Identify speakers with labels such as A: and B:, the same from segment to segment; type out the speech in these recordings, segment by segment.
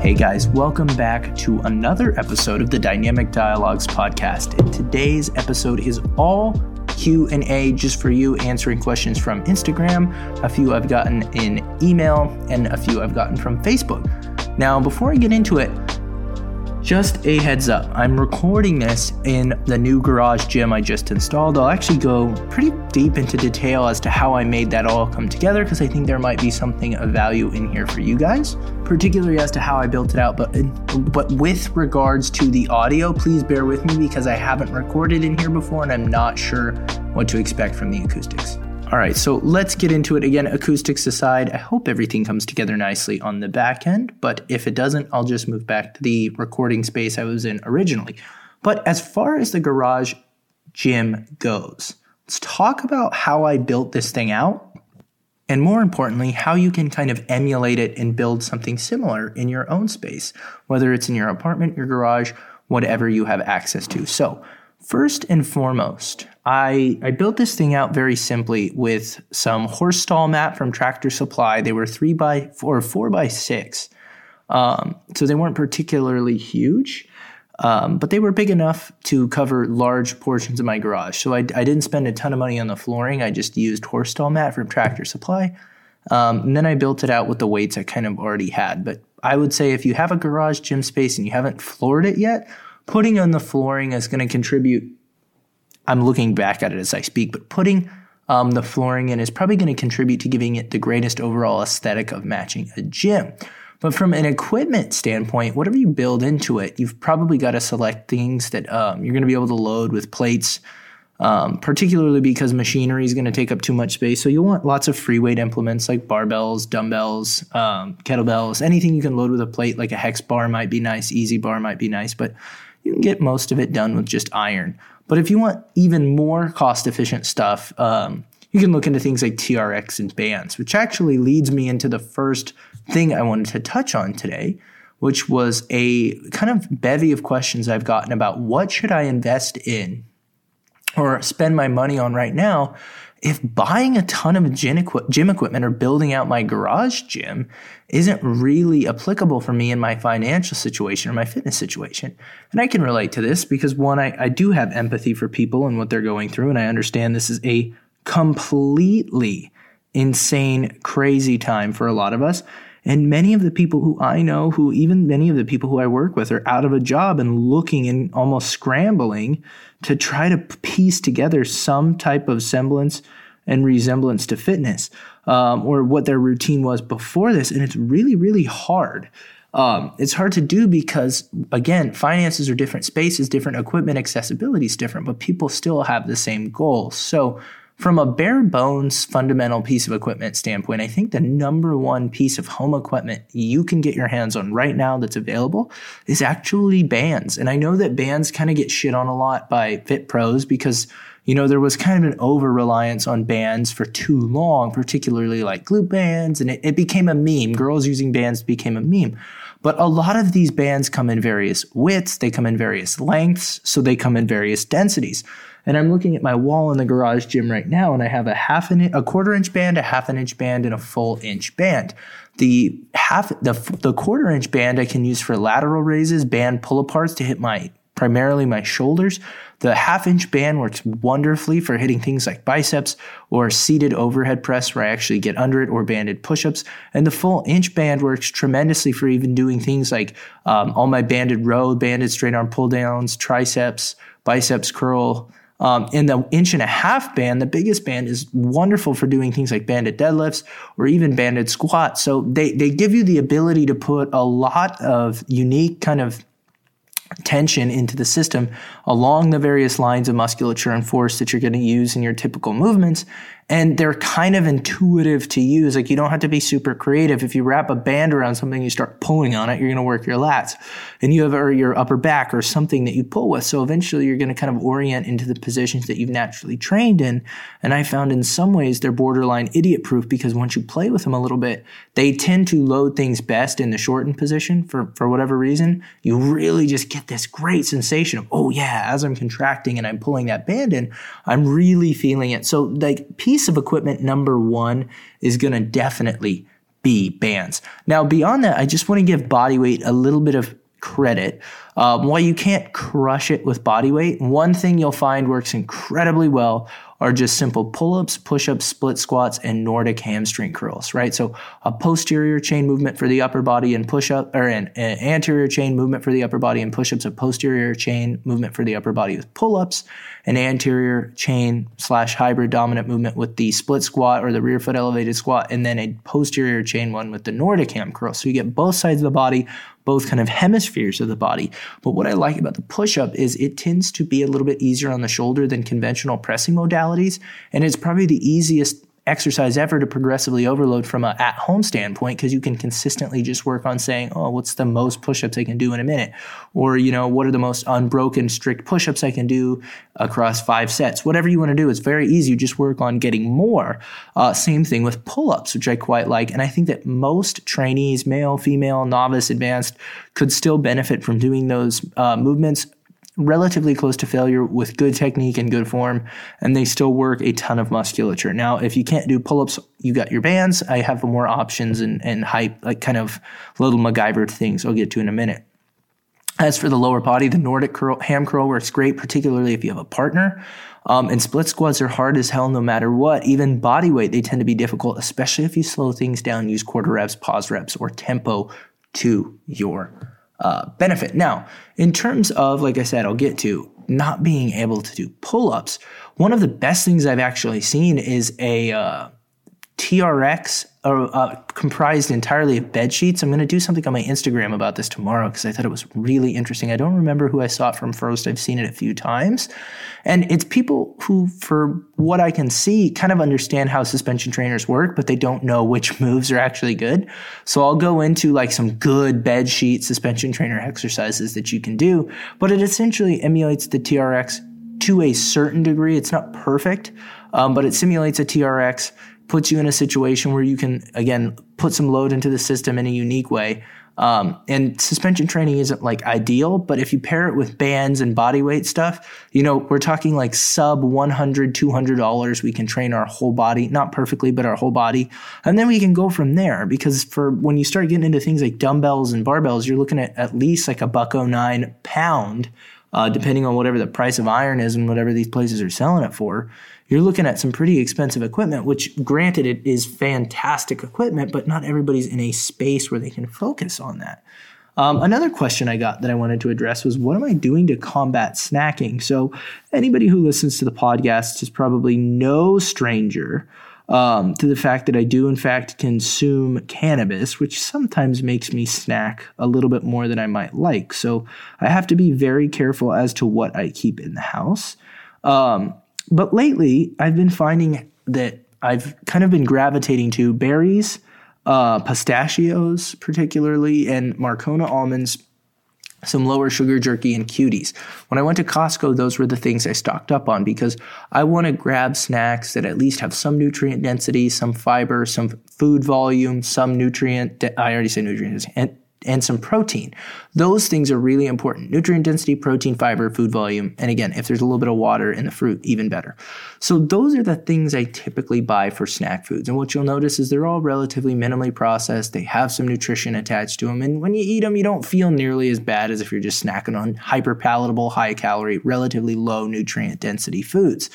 A: Hey guys, welcome back to another episode of the Dynamic Dialogues podcast. And today's episode is all Q&A just for you answering questions from Instagram, a few I've gotten in email, and a few I've gotten from Facebook. Now, before I get into it, just a heads up, I'm recording this in the new garage gym I just installed. I'll actually go pretty deep into detail as to how I made that all come together because I think there might be something of value in here for you guys, particularly as to how I built it out. But uh, but with regards to the audio, please bear with me because I haven't recorded in here before and I'm not sure what to expect from the acoustics. All right, so let's get into it again. Acoustics aside, I hope everything comes together nicely on the back end, but if it doesn't, I'll just move back to the recording space I was in originally. But as far as the garage gym goes, let's talk about how I built this thing out, and more importantly, how you can kind of emulate it and build something similar in your own space, whether it's in your apartment, your garage, whatever you have access to. So, First and foremost, I, I built this thing out very simply with some horse stall mat from Tractor Supply. They were three by four, four by six. Um, so they weren't particularly huge, um, but they were big enough to cover large portions of my garage. So I, I, didn't spend a ton of money on the flooring. I just used horse stall mat from Tractor Supply. Um, and then I built it out with the weights I kind of already had. But I would say if you have a garage gym space and you haven't floored it yet, putting on the flooring is going to contribute. I'm looking back at it as I speak, but putting um, the flooring in is probably going to contribute to giving it the greatest overall aesthetic of matching a gym. But from an equipment standpoint, whatever you build into it, you've probably got to select things that um, you're going to be able to load with plates, um, particularly because machinery is going to take up too much space. So you'll want lots of free weight implements like barbells, dumbbells, um, kettlebells, anything you can load with a plate, like a hex bar might be nice, EZ bar might be nice, but you can get most of it done with just iron. But if you want even more cost efficient stuff, um, you can look into things like TRX and bands, which actually leads me into the first thing I wanted to touch on today, which was a kind of bevy of questions I've gotten about what should I invest in or spend my money on right now if buying a ton of gym, equi- gym equipment or building out my garage gym isn't really applicable for me in my financial situation or my fitness situation. And I can relate to this because one, I, I do have empathy for people and what they're going through. And I understand this is a completely insane, crazy time for a lot of us. And many of the people who I know, who even many of the people who I work with, are out of a job and looking and almost scrambling to try to piece together some type of semblance and resemblance to fitness um, or what their routine was before this. And it's really, really hard. Um, it's hard to do because, again, finances are different spaces, different equipment, accessibility is different, but people still have the same goals. So, from a bare bones fundamental piece of equipment standpoint, I think the number one piece of home equipment you can get your hands on right now that's available is actually bands. And I know that bands kind of get shit on a lot by fit pros because you know, there was kind of an over reliance on bands for too long, particularly like glute bands, and it, it, became a meme. Girls using bands became a meme. But a lot of these bands come in various widths, they come in various lengths, so they come in various densities. And I'm looking at my wall in the garage gym right now, and I have a half an a quarter inch band, a half an inch band, and a full inch band. The half the the quarter inch band I can use for lateral raises, band pull aparts to hit my primarily my shoulders. The half inch band works wonderfully for hitting things like biceps or seated overhead press where I actually get under it or banded push ups. And the full inch band works tremendously for even doing things like um, all my banded row, banded straight arm pull downs, triceps, biceps curl, um, in the inch and a half band, the biggest band is wonderful for doing things like banded deadlifts or even banded squats. So they, they give you the ability to put a lot of unique kind of tension into the system along the various lines of musculature and force that you're going to use in your typical movements and they're kind of intuitive to use. Like you don't have to be super creative. If you wrap a band around something, you start pulling on it, you're going to work your lats and you have or your upper back or something that you pull with. So eventually you're going to kind of orient into the positions that you've naturally trained in. And I found in some ways they're borderline idiot proof because once you play with them a little bit, they tend to load things best in the shortened position for, for whatever reason. You really just get this great sensation of, oh yeah, as I'm contracting and I'm pulling that band in, I'm really feeling it. So like piece piece of equipment number one is going to definitely be bands. Now, beyond that, I just want to give body weight a little bit of credit. Um, while you can't crush it with body weight, one thing you'll find works incredibly well are just simple pull ups, push ups, split squats, and Nordic hamstring curls, right? So a posterior chain movement for the upper body and push up, or an, an anterior chain movement for the upper body and push ups, a posterior chain movement for the upper body with pull ups, an anterior chain slash hybrid dominant movement with the split squat or the rear foot elevated squat, and then a posterior chain one with the Nordic ham curl. So you get both sides of the body both kind of hemispheres of the body. But what I like about the push up is it tends to be a little bit easier on the shoulder than conventional pressing modalities. And it's probably the easiest exercise ever to progressively overload from a at home standpoint because you can consistently just work on saying, oh, what's the most push ups I can do in a minute? Or, you know, what are the most unbroken strict push ups I can do across five sets? Whatever you want to do, it's very easy. You just work on getting more. Uh, same thing with pull ups, which I quite like. And I think that most trainees, male, female, novice, advanced, could still benefit from doing those uh, movements relatively close to failure with good technique and good form, and they still work a ton of musculature. Now, if you can't do pull ups, you got your bands. I have more options and, and hype, like kind of little MacGyver things I'll get to in a minute. As for the lower body, the Nordic curl, ham curl works great, particularly if you have a partner. Um, and split squats are hard as hell no matter what. Even body weight, they tend to be difficult, especially if you slow things down, use quarter reps, pause reps, or tempo to your uh, benefit. Now, in terms of, like I said, I'll get to not being able to do pull ups, one of the best things I've actually seen is a uh, TRX uh, uh, comprised entirely of bed sheets. I'm going to do something on my Instagram about this tomorrow because I thought it was really interesting. I don't remember who I saw it from first. I've seen it a few times. And it's people who, for what I can see, kind of understand how suspension trainers work, but they don't know which moves are actually good. So I'll go into like some good bed sheet suspension trainer exercises that you can do, but it essentially emulates the TRX to a certain degree. It's not perfect, um, but it simulates a TRX puts you in a situation where you can again put some load into the system in a unique way. Um, and suspension training isn't like ideal, but if you pair it with bands and body weight stuff, you know, we're talking like sub 100, 200 dollars. We can train our whole body, not perfectly, but our whole body. And then we can go from there because for when you start getting into things like dumbbells and barbells, you're looking at at least like a buck 09 pound, uh, depending on whatever the price of iron is and whatever these places are selling it for you're looking at some pretty expensive equipment, which granted it is fantastic equipment, but not everybody's in a space where they can focus on that. Um, another question I got that I wanted to address was what am I doing to combat snacking? So, anybody who listens to the podcast is probably no stranger um, to the fact that I do, in fact, consume cannabis, which sometimes makes me snack a little bit more than I might like. So, I have to be very careful as to what I keep in the house. Um, but lately, I've been finding that I've kind of been gravitating to berries, uh, pistachios, particularly, and Marcona almonds, some lower sugar jerky, and cuties. When I went to Costco, those were the things I stocked up on because I want to grab snacks that at least have some nutrient density, some fiber, some food volume, some nutrient. I already said nutrients, and and some protein. Those things are really important. Nutrient density, protein, fiber, food volume. And again, if there's a little bit of water in the fruit, even better. So those are the things I typically buy for snack foods. And what you'll notice is they're all relatively minimally processed. They have some nutrition attached to them. And when you eat them, you don't feel nearly as bad as if you're just snacking on hyper palatable, high calorie, relatively low nutrient density foods.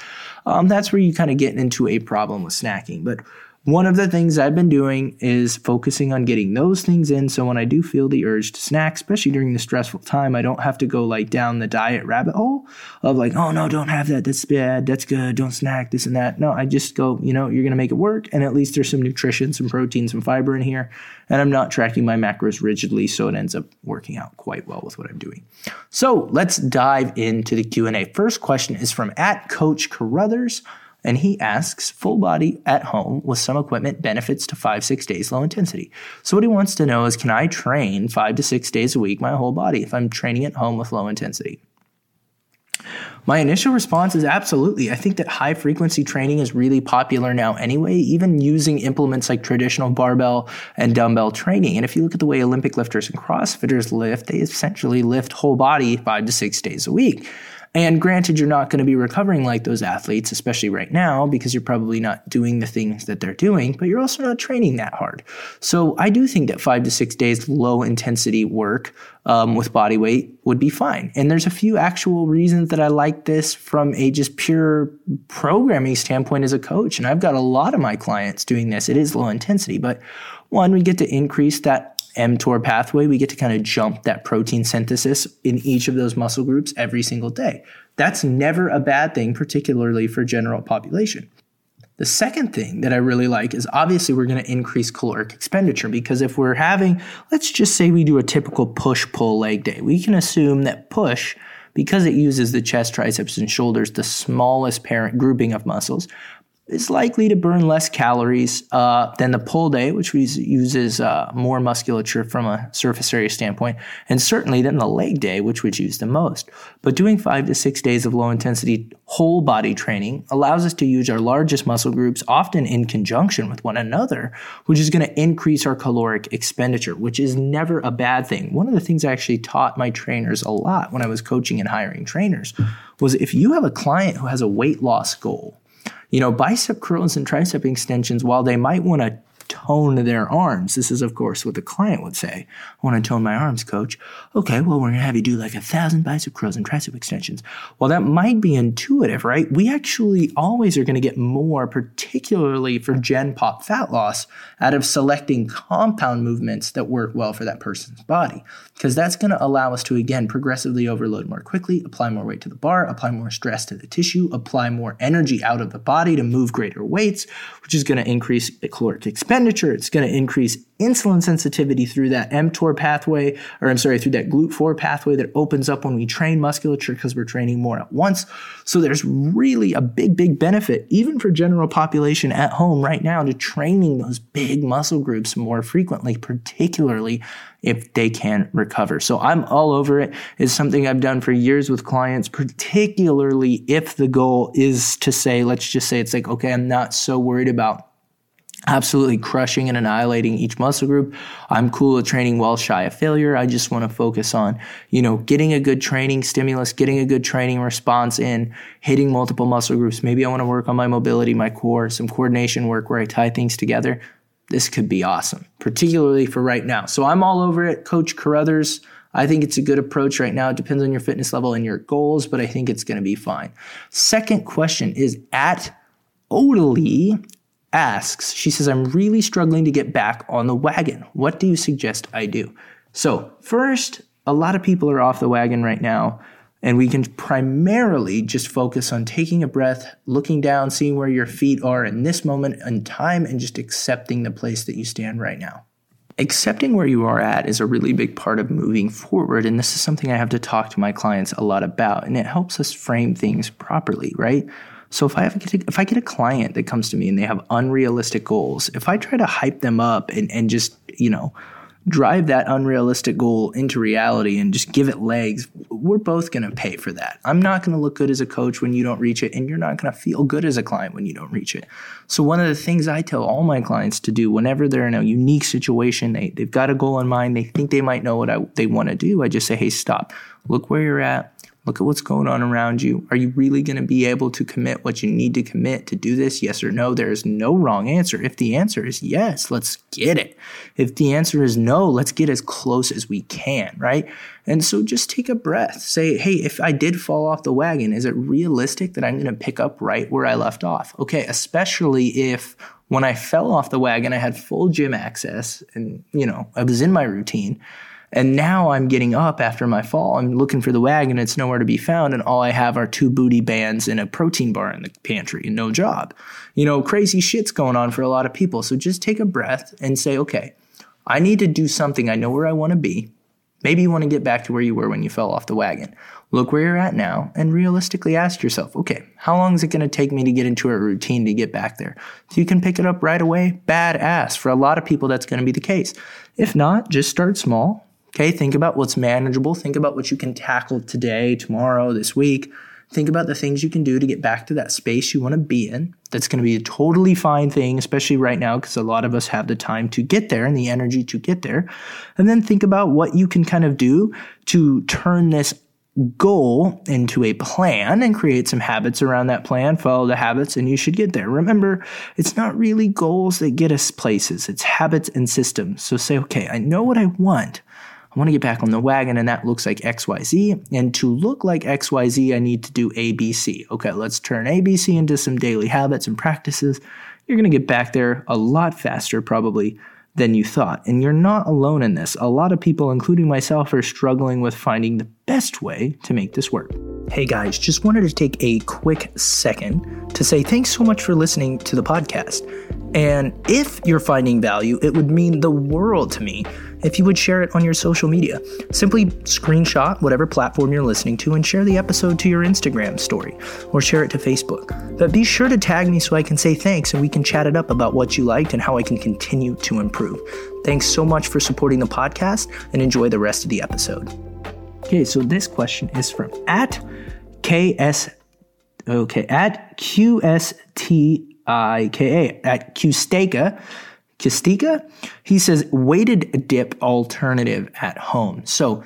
A: Um, that's where you kind of get into a problem with snacking. But one of the things I've been doing is focusing on getting those things in so when I do feel the urge to snack, especially during the stressful time, I don't have to go like down the diet rabbit hole of like, oh no, don't have that. That's bad. That's good. Don't snack this and that. No, I just go, you know, you're going to make it work. And at least there's some nutrition, some protein, some fiber in here. And I'm not tracking my macros rigidly. So it ends up working out quite well with what I'm doing. So let's dive into the Q&A. First question is from at Coach Carruthers and he asks full body at home with some equipment benefits to five, six days low intensity. So, what he wants to know is can I train five to six days a week my whole body if I'm training at home with low intensity? My initial response is absolutely. I think that high frequency training is really popular now anyway, even using implements like traditional barbell and dumbbell training. And if you look at the way Olympic lifters and CrossFitters lift, they essentially lift whole body five to six days a week. And granted, you're not going to be recovering like those athletes, especially right now, because you're probably not doing the things that they're doing, but you're also not training that hard. So I do think that five to six days low intensity work um, with body weight would be fine. And there's a few actual reasons that I like this from a just pure programming standpoint as a coach. And I've got a lot of my clients doing this. It is low intensity, but one, we get to increase that mTOR pathway, we get to kind of jump that protein synthesis in each of those muscle groups every single day. That's never a bad thing, particularly for general population. The second thing that I really like is obviously we're going to increase caloric expenditure because if we're having, let's just say we do a typical push pull leg day, we can assume that push, because it uses the chest, triceps, and shoulders, the smallest parent grouping of muscles, is likely to burn less calories uh, than the pull day, which uses uh, more musculature from a surface area standpoint, and certainly than the leg day, which would use the most. But doing five to six days of low intensity whole body training allows us to use our largest muscle groups often in conjunction with one another, which is going to increase our caloric expenditure, which is never a bad thing. One of the things I actually taught my trainers a lot when I was coaching and hiring trainers was if you have a client who has a weight loss goal, you know, bicep curls and tricep extensions, while they might want to tone their arms. This is, of course, what the client would say. I want to tone my arms, coach. Okay, well, we're going to have you do like a thousand bicep curls and tricep extensions. Well, that might be intuitive, right? We actually always are going to get more, particularly for Gen Pop fat loss, out of selecting compound movements that work well for that person's body. Because that's going to allow us to, again, progressively overload more quickly, apply more weight to the bar, apply more stress to the tissue, apply more energy out of the body to move greater weights, which is going to increase caloric expenditure. It's going to increase insulin sensitivity through that mTOR pathway, or I'm sorry, through that GLUT4 pathway that opens up when we train musculature because we're training more at once. So there's really a big, big benefit, even for general population at home right now, to training those big muscle groups more frequently, particularly if they can recover. So I'm all over it. It's something I've done for years with clients, particularly if the goal is to say, let's just say it's like, okay, I'm not so worried about absolutely crushing and annihilating each muscle group. I'm cool with training well shy of failure. I just want to focus on, you know, getting a good training stimulus, getting a good training response in, hitting multiple muscle groups. Maybe I want to work on my mobility, my core, some coordination work where I tie things together. This could be awesome, particularly for right now. So I'm all over it. Coach Carruthers. I think it's a good approach right now. It depends on your fitness level and your goals, but I think it's going to be fine. Second question is at Odalie asks, she says, I'm really struggling to get back on the wagon. What do you suggest I do? So, first, a lot of people are off the wagon right now, and we can primarily just focus on taking a breath, looking down, seeing where your feet are in this moment in time, and just accepting the place that you stand right now. Accepting where you are at is a really big part of moving forward, and this is something I have to talk to my clients a lot about, and it helps us frame things properly, right? So if I have a, if I get a client that comes to me and they have unrealistic goals, if I try to hype them up and, and just, you know, drive that unrealistic goal into reality and just give it legs, we're both going to pay for that. I'm not going to look good as a coach when you don't reach it, and you're not going to feel good as a client when you don't reach it. So, one of the things I tell all my clients to do whenever they're in a unique situation, they, they've got a goal in mind, they think they might know what I, they want to do, I just say, hey, stop, look where you're at, Look at what's going on around you. Are you really going to be able to commit what you need to commit to do this? Yes or no? There is no wrong answer. If the answer is yes, let's get it. If the answer is no, let's get as close as we can, right? And so just take a breath. Say, hey, if I did fall off the wagon, is it realistic that I'm going to pick up right where I left off? Okay, especially if when I fell off the wagon, I had full gym access and, you know, I was in my routine and now I'm getting up after my fall. I'm looking for the wagon. It's nowhere to be found. And all I have are two booty bands and a protein bar in the pantry and no job. You know, crazy shit's going on for a lot of people. So just take a breath and say, okay, I need to do something. I know where I want to be. Maybe you want to get back to where you were when you fell off the wagon. Look where you're at now and realistically ask yourself, okay, how long is it going to take me to get into a routine to get back there? If you can pick it up right away, badass. For a lot of people, that's going to be the case. If not, just start small Okay, think about what's manageable. Think about what you can tackle today, tomorrow, this week. Think about the things you can do to get back to that space you want to be in. That's going to be a totally fine thing, especially right now, because a lot of us have the time to get there and the energy to get there. And then think about what you can kind of do to turn this goal into a plan and create some habits around that plan, follow the habits, and you should get there. Remember, it's not really goals that get us places, it's habits and systems. So say, okay, I know what I want. I want to get back on the wagon, and that looks like XYZ. And to look like XYZ, I need to do ABC. Okay, let's turn ABC into some daily habits and practices. You're going to get back there a lot faster, probably, than you thought. And you're not alone in this. A lot of people, including myself, are struggling with finding the best way to make this work. Hey guys, just wanted to take a quick second to say thanks so much for listening to the podcast. And if you're finding value, it would mean the world to me if you would share it on your social media. Simply screenshot whatever platform you're listening to and share the episode to your Instagram story or share it to Facebook. But be sure to tag me so I can say thanks and we can chat it up about what you liked and how I can continue to improve. Thanks so much for supporting the podcast and enjoy the rest of the episode. Okay, so this question is from at KS okay, at QST I-K-A at Custeka. Custica, he says weighted dip alternative at home. So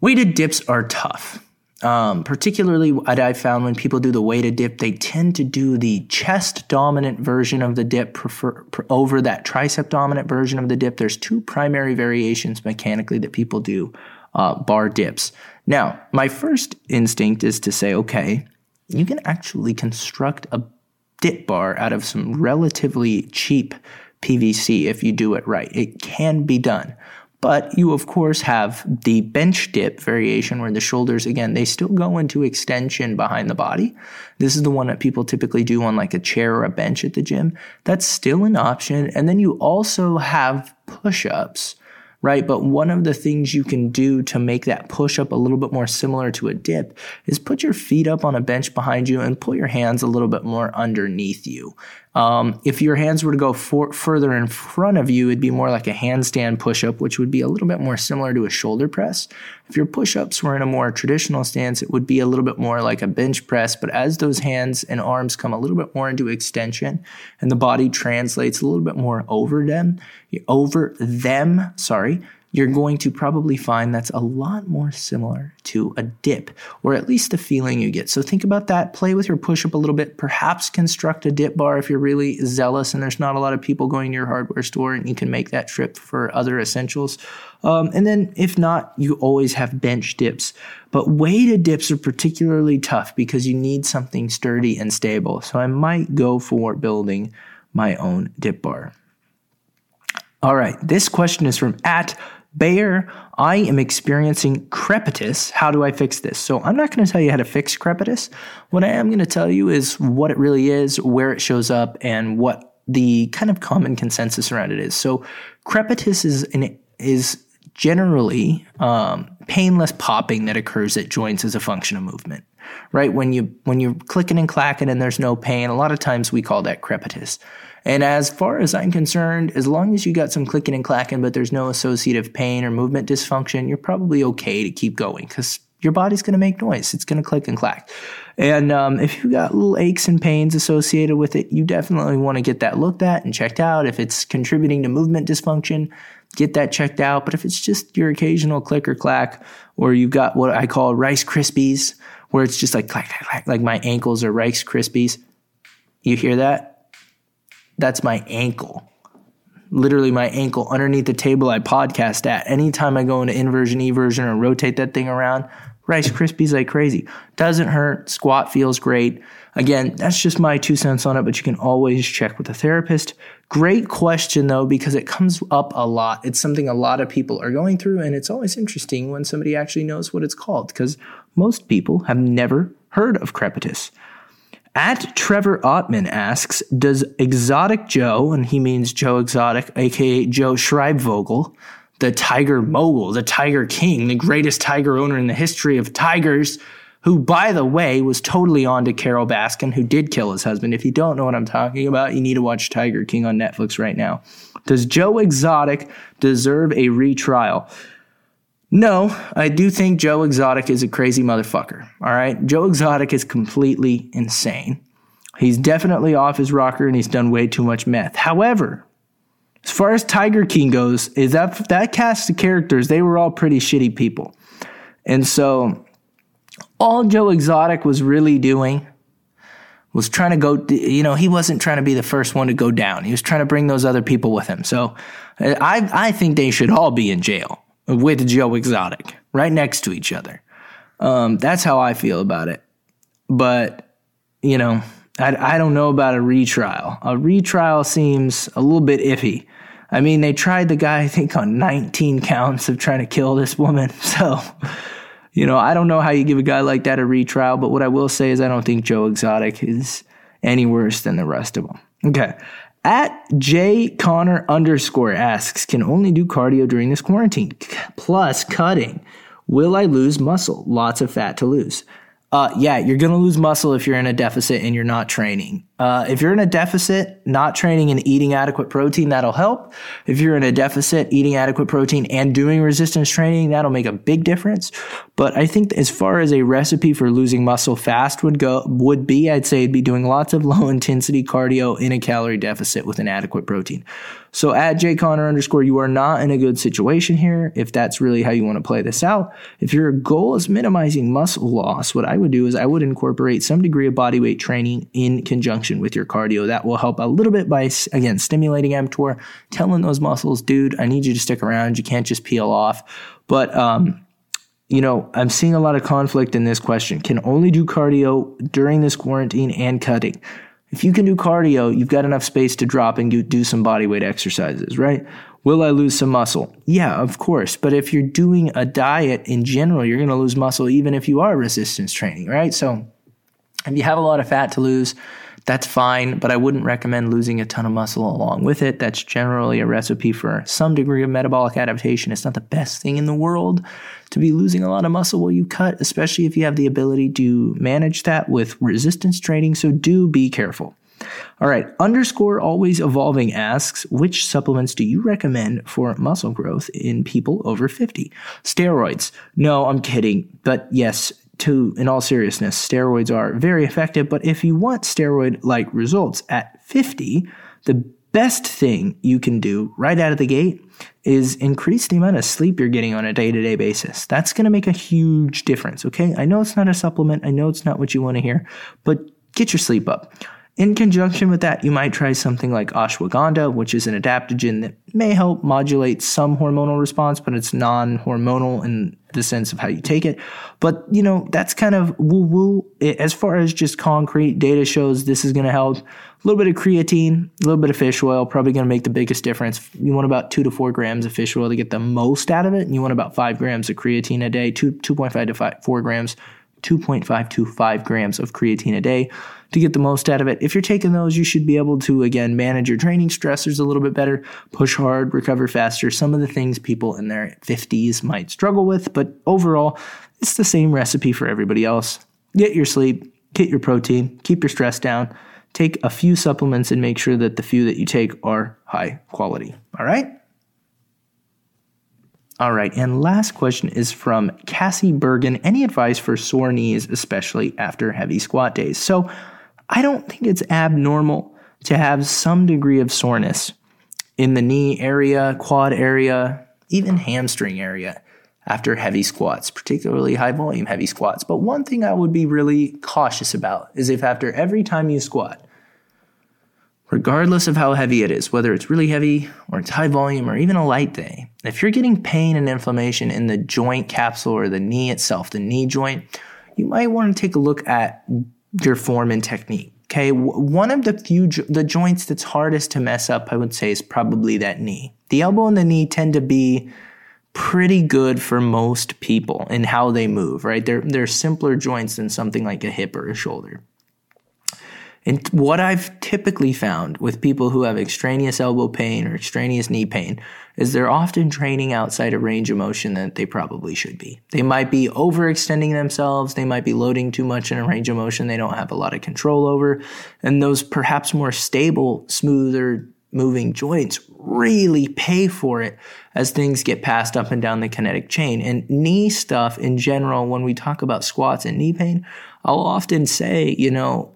A: weighted dips are tough. Um, particularly what I found when people do the weighted dip, they tend to do the chest dominant version of the dip prefer, over that tricep dominant version of the dip. There's two primary variations mechanically that people do uh, bar dips. Now, my first instinct is to say, okay, you can actually construct a dip bar out of some relatively cheap PVC if you do it right. It can be done. But you, of course, have the bench dip variation where the shoulders, again, they still go into extension behind the body. This is the one that people typically do on like a chair or a bench at the gym. That's still an option. And then you also have push ups right? But one of the things you can do to make that push up a little bit more similar to a dip is put your feet up on a bench behind you and pull your hands a little bit more underneath you. Um, if your hands were to go for, further in front of you, it'd be more like a handstand push up, which would be a little bit more similar to a shoulder press. If your push ups were in a more traditional stance, it would be a little bit more like a bench press. But as those hands and arms come a little bit more into extension and the body translates a little bit more over them, over them, sorry, you're going to probably find that's a lot more similar to a dip, or at least the feeling you get. So think about that. Play with your push up a little bit. Perhaps construct a dip bar if you're really zealous and there's not a lot of people going to your hardware store and you can make that trip for other essentials. Um, and then if not, you always have bench dips. But weighted dips are particularly tough because you need something sturdy and stable. So I might go for building my own dip bar. All right, this question is from at Bayer, I am experiencing crepitus. How do I fix this? So, I'm not going to tell you how to fix crepitus. What I am going to tell you is what it really is, where it shows up, and what the kind of common consensus around it is. So, crepitus is an, is generally um, painless popping that occurs at joints as a function of movement. Right when you when you're clicking and clacking and there's no pain, a lot of times we call that crepitus. And as far as I'm concerned, as long as you got some clicking and clacking, but there's no associative pain or movement dysfunction, you're probably okay to keep going because your body's going to make noise. It's going to click and clack. And um, if you've got little aches and pains associated with it, you definitely want to get that looked at and checked out. If it's contributing to movement dysfunction, get that checked out. But if it's just your occasional click or clack, or you've got what I call Rice Krispies, where it's just like clack, clack, clack, like my ankles are Rice Krispies, you hear that? That's my ankle. Literally, my ankle underneath the table I podcast at. Anytime I go into inversion, eversion, or rotate that thing around, Rice Krispies like crazy. Doesn't hurt. Squat feels great. Again, that's just my two cents on it, but you can always check with a therapist. Great question though, because it comes up a lot. It's something a lot of people are going through, and it's always interesting when somebody actually knows what it's called, because most people have never heard of crepitus. At Trevor Ottman asks, does Exotic Joe, and he means Joe Exotic, aka Joe Schreibvogel, the Tiger mogul, the Tiger King, the greatest Tiger owner in the history of Tigers, who, by the way, was totally on to Carole Baskin, who did kill his husband. If you don't know what I'm talking about, you need to watch Tiger King on Netflix right now. Does Joe Exotic deserve a retrial? No, I do think Joe Exotic is a crazy motherfucker. All right. Joe Exotic is completely insane. He's definitely off his rocker and he's done way too much meth. However, as far as Tiger King goes, is that that cast of characters, they were all pretty shitty people. And so all Joe Exotic was really doing was trying to go, you know, he wasn't trying to be the first one to go down. He was trying to bring those other people with him. So I, I think they should all be in jail with Joe Exotic right next to each other. Um, that's how I feel about it. But, you know, I, I don't know about a retrial. A retrial seems a little bit iffy. I mean, they tried the guy, I think, on 19 counts of trying to kill this woman. So, you know, I don't know how you give a guy like that a retrial, but what I will say is I don't think Joe Exotic is any worse than the rest of them. Okay. At J Connor underscore asks, can only do cardio during this quarantine plus cutting. Will I lose muscle? Lots of fat to lose. Uh, yeah, you're going to lose muscle if you're in a deficit and you're not training. Uh, if you're in a deficit, not training and eating adequate protein, that'll help. If you're in a deficit, eating adequate protein and doing resistance training, that'll make a big difference. But I think as far as a recipe for losing muscle fast would go, would be, I'd say it'd be doing lots of low intensity cardio in a calorie deficit with an adequate protein. So at jconnor underscore, you are not in a good situation here if that's really how you want to play this out. If your goal is minimizing muscle loss, what I would do is I would incorporate some degree of body weight training in conjunction with your cardio. That will help a little bit by, again, stimulating mTOR, telling those muscles, dude, I need you to stick around. You can't just peel off. But, um, you know, I'm seeing a lot of conflict in this question. Can only do cardio during this quarantine and cutting. If you can do cardio, you've got enough space to drop and do, some body weight exercises, right? Will I lose some muscle? Yeah, of course. But if you're doing a diet in general, you're going to lose muscle even if you are resistance training, right? So if you have a lot of fat to lose, that's fine, but I wouldn't recommend losing a ton of muscle along with it. That's generally a recipe for some degree of metabolic adaptation. It's not the best thing in the world to be losing a lot of muscle while you cut, especially if you have the ability to manage that with resistance training. So do be careful. All right, underscore always evolving asks, which supplements do you recommend for muscle growth in people over 50? Steroids. No, I'm kidding. But yes, to in all seriousness, steroids are very effective, but if you want steroid like results at 50, the best thing you can do right out of the gate is increase the amount of sleep you're getting on a day to day basis. That's going to make a huge difference. Okay. I know it's not a supplement. I know it's not what you want to hear, but get your sleep up. In conjunction with that, you might try something like ashwagandha, which is an adaptogen that may help modulate some hormonal response, but it's non hormonal in the sense of how you take it. But, you know, that's kind of woo woo. As far as just concrete data shows this is going to help, a little bit of creatine, a little bit of fish oil, probably going to make the biggest difference. You want about two to four grams of fish oil to get the most out of it, and you want about five grams of creatine a day, two, 2.5 to five, four grams 2.5 to 5 grams of creatine a day to get the most out of it. If you're taking those, you should be able to, again, manage your training stressors a little bit better, push hard, recover faster. Some of the things people in their 50s might struggle with, but overall, it's the same recipe for everybody else. Get your sleep, get your protein, keep your stress down, take a few supplements, and make sure that the few that you take are high quality. All right? All right, and last question is from Cassie Bergen. Any advice for sore knees, especially after heavy squat days? So, I don't think it's abnormal to have some degree of soreness in the knee area, quad area, even hamstring area after heavy squats, particularly high volume heavy squats. But one thing I would be really cautious about is if after every time you squat, regardless of how heavy it is, whether it's really heavy or it's high volume or even a light day, if you're getting pain and inflammation in the joint capsule or the knee itself, the knee joint, you might want to take a look at your form and technique. Okay, one of the few jo- the joints that's hardest to mess up, I would say, is probably that knee. The elbow and the knee tend to be pretty good for most people in how they move. Right, they're they're simpler joints than something like a hip or a shoulder. And what I've typically found with people who have extraneous elbow pain or extraneous knee pain is they're often training outside a range of motion that they probably should be. They might be overextending themselves. They might be loading too much in a range of motion they don't have a lot of control over. And those perhaps more stable, smoother moving joints really pay for it as things get passed up and down the kinetic chain. And knee stuff in general, when we talk about squats and knee pain, I'll often say, you know,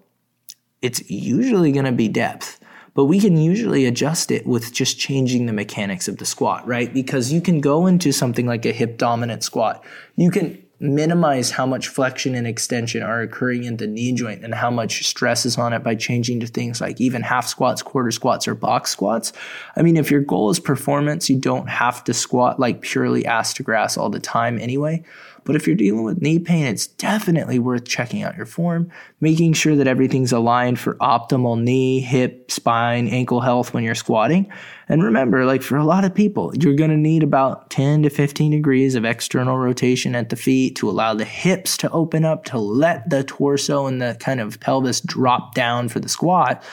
A: it's usually going to be depth but we can usually adjust it with just changing the mechanics of the squat, right? Because you can go into something like a hip dominant squat. You can minimize how much flexion and extension are occurring in the knee joint and how much stress is on it by changing to things like even half squats, quarter squats, or box squats. I mean, if your goal is performance, you don't have to squat like purely ass to grass all the time anyway. But if you're dealing with knee pain, it's definitely worth checking out your form, making sure that everything's aligned for optimal knee, hip, spine, ankle health when you're squatting. And remember, like for a lot of people, you're going to need about 10 to 15 degrees of external rotation at the to allow the hips to open up, to let the torso and the kind of pelvis drop down for the squat.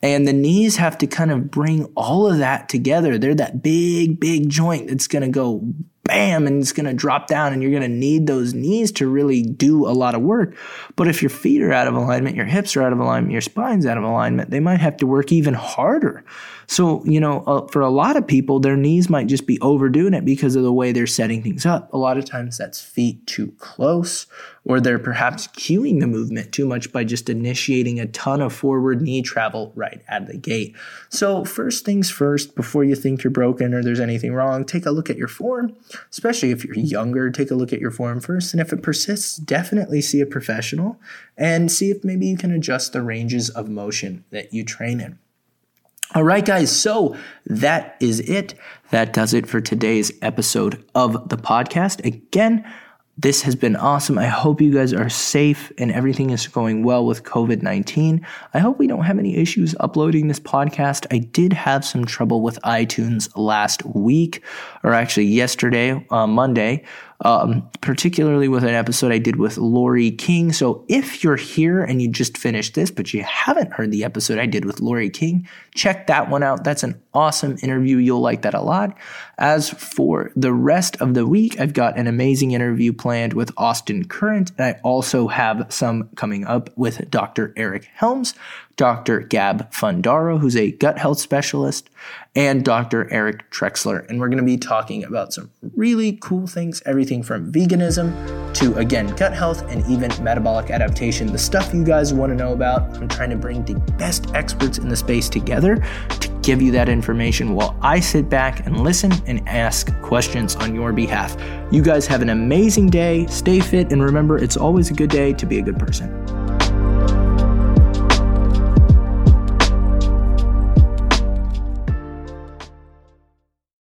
A: And the knees have to kind of bring all of that together. They're that big, big joint that's going to go bam, and it's going to drop down and you're going to need those knees to really do a lot of work. But if your feet are out of alignment, your hips are out of alignment, your spine's out of alignment, they might have to work even harder. So, you know, uh, for a lot of people, their knees might just be overdoing it because of the way they're setting things up. A lot of times that's feet too close, or they're perhaps cueing the movement too much by just initiating a ton of forward knee travel right out of the gate. So, first things first, before you think you're broken or there's anything wrong, take a look at your form, especially if you're younger, take a look at your form first. And if it persists, definitely see a professional and see if maybe you can adjust the ranges of motion that you train in. All right, guys. So that is it. That does it for today's episode of the podcast. Again, this has been awesome. I hope you guys are safe and everything is going well with COVID 19. I hope we don't have any issues uploading this podcast. I did have some trouble with iTunes last week, or actually yesterday, uh, Monday um, particularly with an episode I did with Lori King. So if you're here and you just finished this, but you haven't heard the episode I did with Lori King, check that one out. That's an awesome interview. You'll like that a lot. As for the rest of the week, I've got an amazing interview planned with Austin Current, and I also have some coming up with Dr. Eric Helms. Dr. Gab Fundaro, who's a gut health specialist, and Dr. Eric Trexler. And we're going to be talking about some really cool things everything from veganism to, again, gut health and even metabolic adaptation. The stuff you guys want to know about. I'm trying to bring the best experts in the space together to give you that information while I sit back and listen and ask questions on your behalf. You guys have an amazing day, stay fit, and remember, it's always a good day to be a good person.